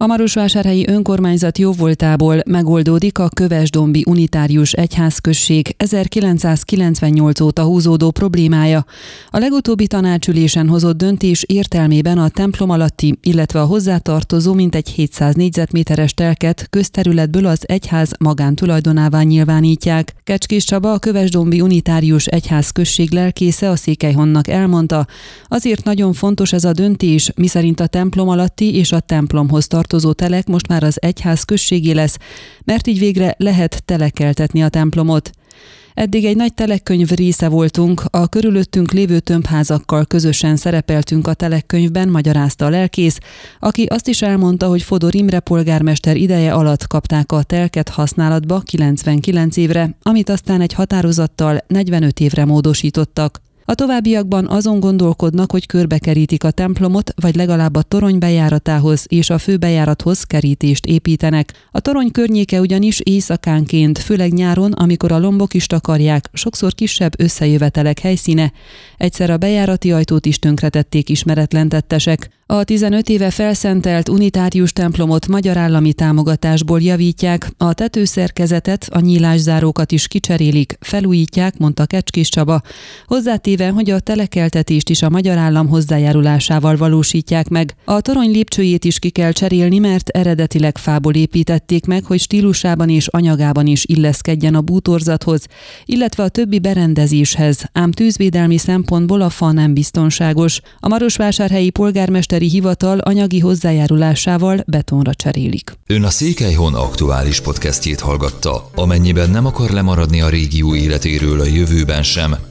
A Marosvásárhelyi önkormányzat jóvoltából megoldódik a Kövesdombi Unitárius Egyházközség 1998 óta húzódó problémája. A legutóbbi tanácsülésen hozott döntés értelmében a templom alatti, illetve a hozzátartozó mintegy 700 négyzetméteres telket közterületből az egyház magántulajdonává nyilvánítják. Kecskés Csaba, a Kövesdombi Unitárius Egyházközség lelkésze a Székelyhonnak elmondta, azért nagyon fontos ez a döntés, miszerint a templom alatti és a templomhoz tartozó tartozó telek most már az egyház községé lesz, mert így végre lehet telekeltetni a templomot. Eddig egy nagy telekkönyv része voltunk, a körülöttünk lévő tömbházakkal közösen szerepeltünk a telekkönyvben, magyarázta a lelkész, aki azt is elmondta, hogy Fodor Imre polgármester ideje alatt kapták a telket használatba 99 évre, amit aztán egy határozattal 45 évre módosítottak. A továbbiakban azon gondolkodnak, hogy körbekerítik a templomot, vagy legalább a torony bejáratához és a főbejárathoz kerítést építenek. A torony környéke ugyanis éjszakánként, főleg nyáron, amikor a lombok is takarják, sokszor kisebb összejövetelek helyszíne. Egyszer a bejárati ajtót is tönkretették ismeretlen tettesek. A 15 éve felszentelt unitárius templomot magyar állami támogatásból javítják, a tetőszerkezetet, a nyílászárókat is kicserélik, felújítják, mondta Kecskés Csaba. Hozzátéve, hogy a telekeltetést is a magyar állam hozzájárulásával valósítják meg. A torony lépcsőjét is ki kell cserélni, mert eredetileg fából építették meg, hogy stílusában és anyagában is illeszkedjen a bútorzathoz, illetve a többi berendezéshez, ám tűzvédelmi szempontból a fa nem biztonságos. A Marosvásárhelyi polgármester miniszteri hivatal anyagi hozzájárulásával betonra cserélik. Ön a Székelyhon aktuális podcastjét hallgatta. Amennyiben nem akar lemaradni a régió életéről a jövőben sem,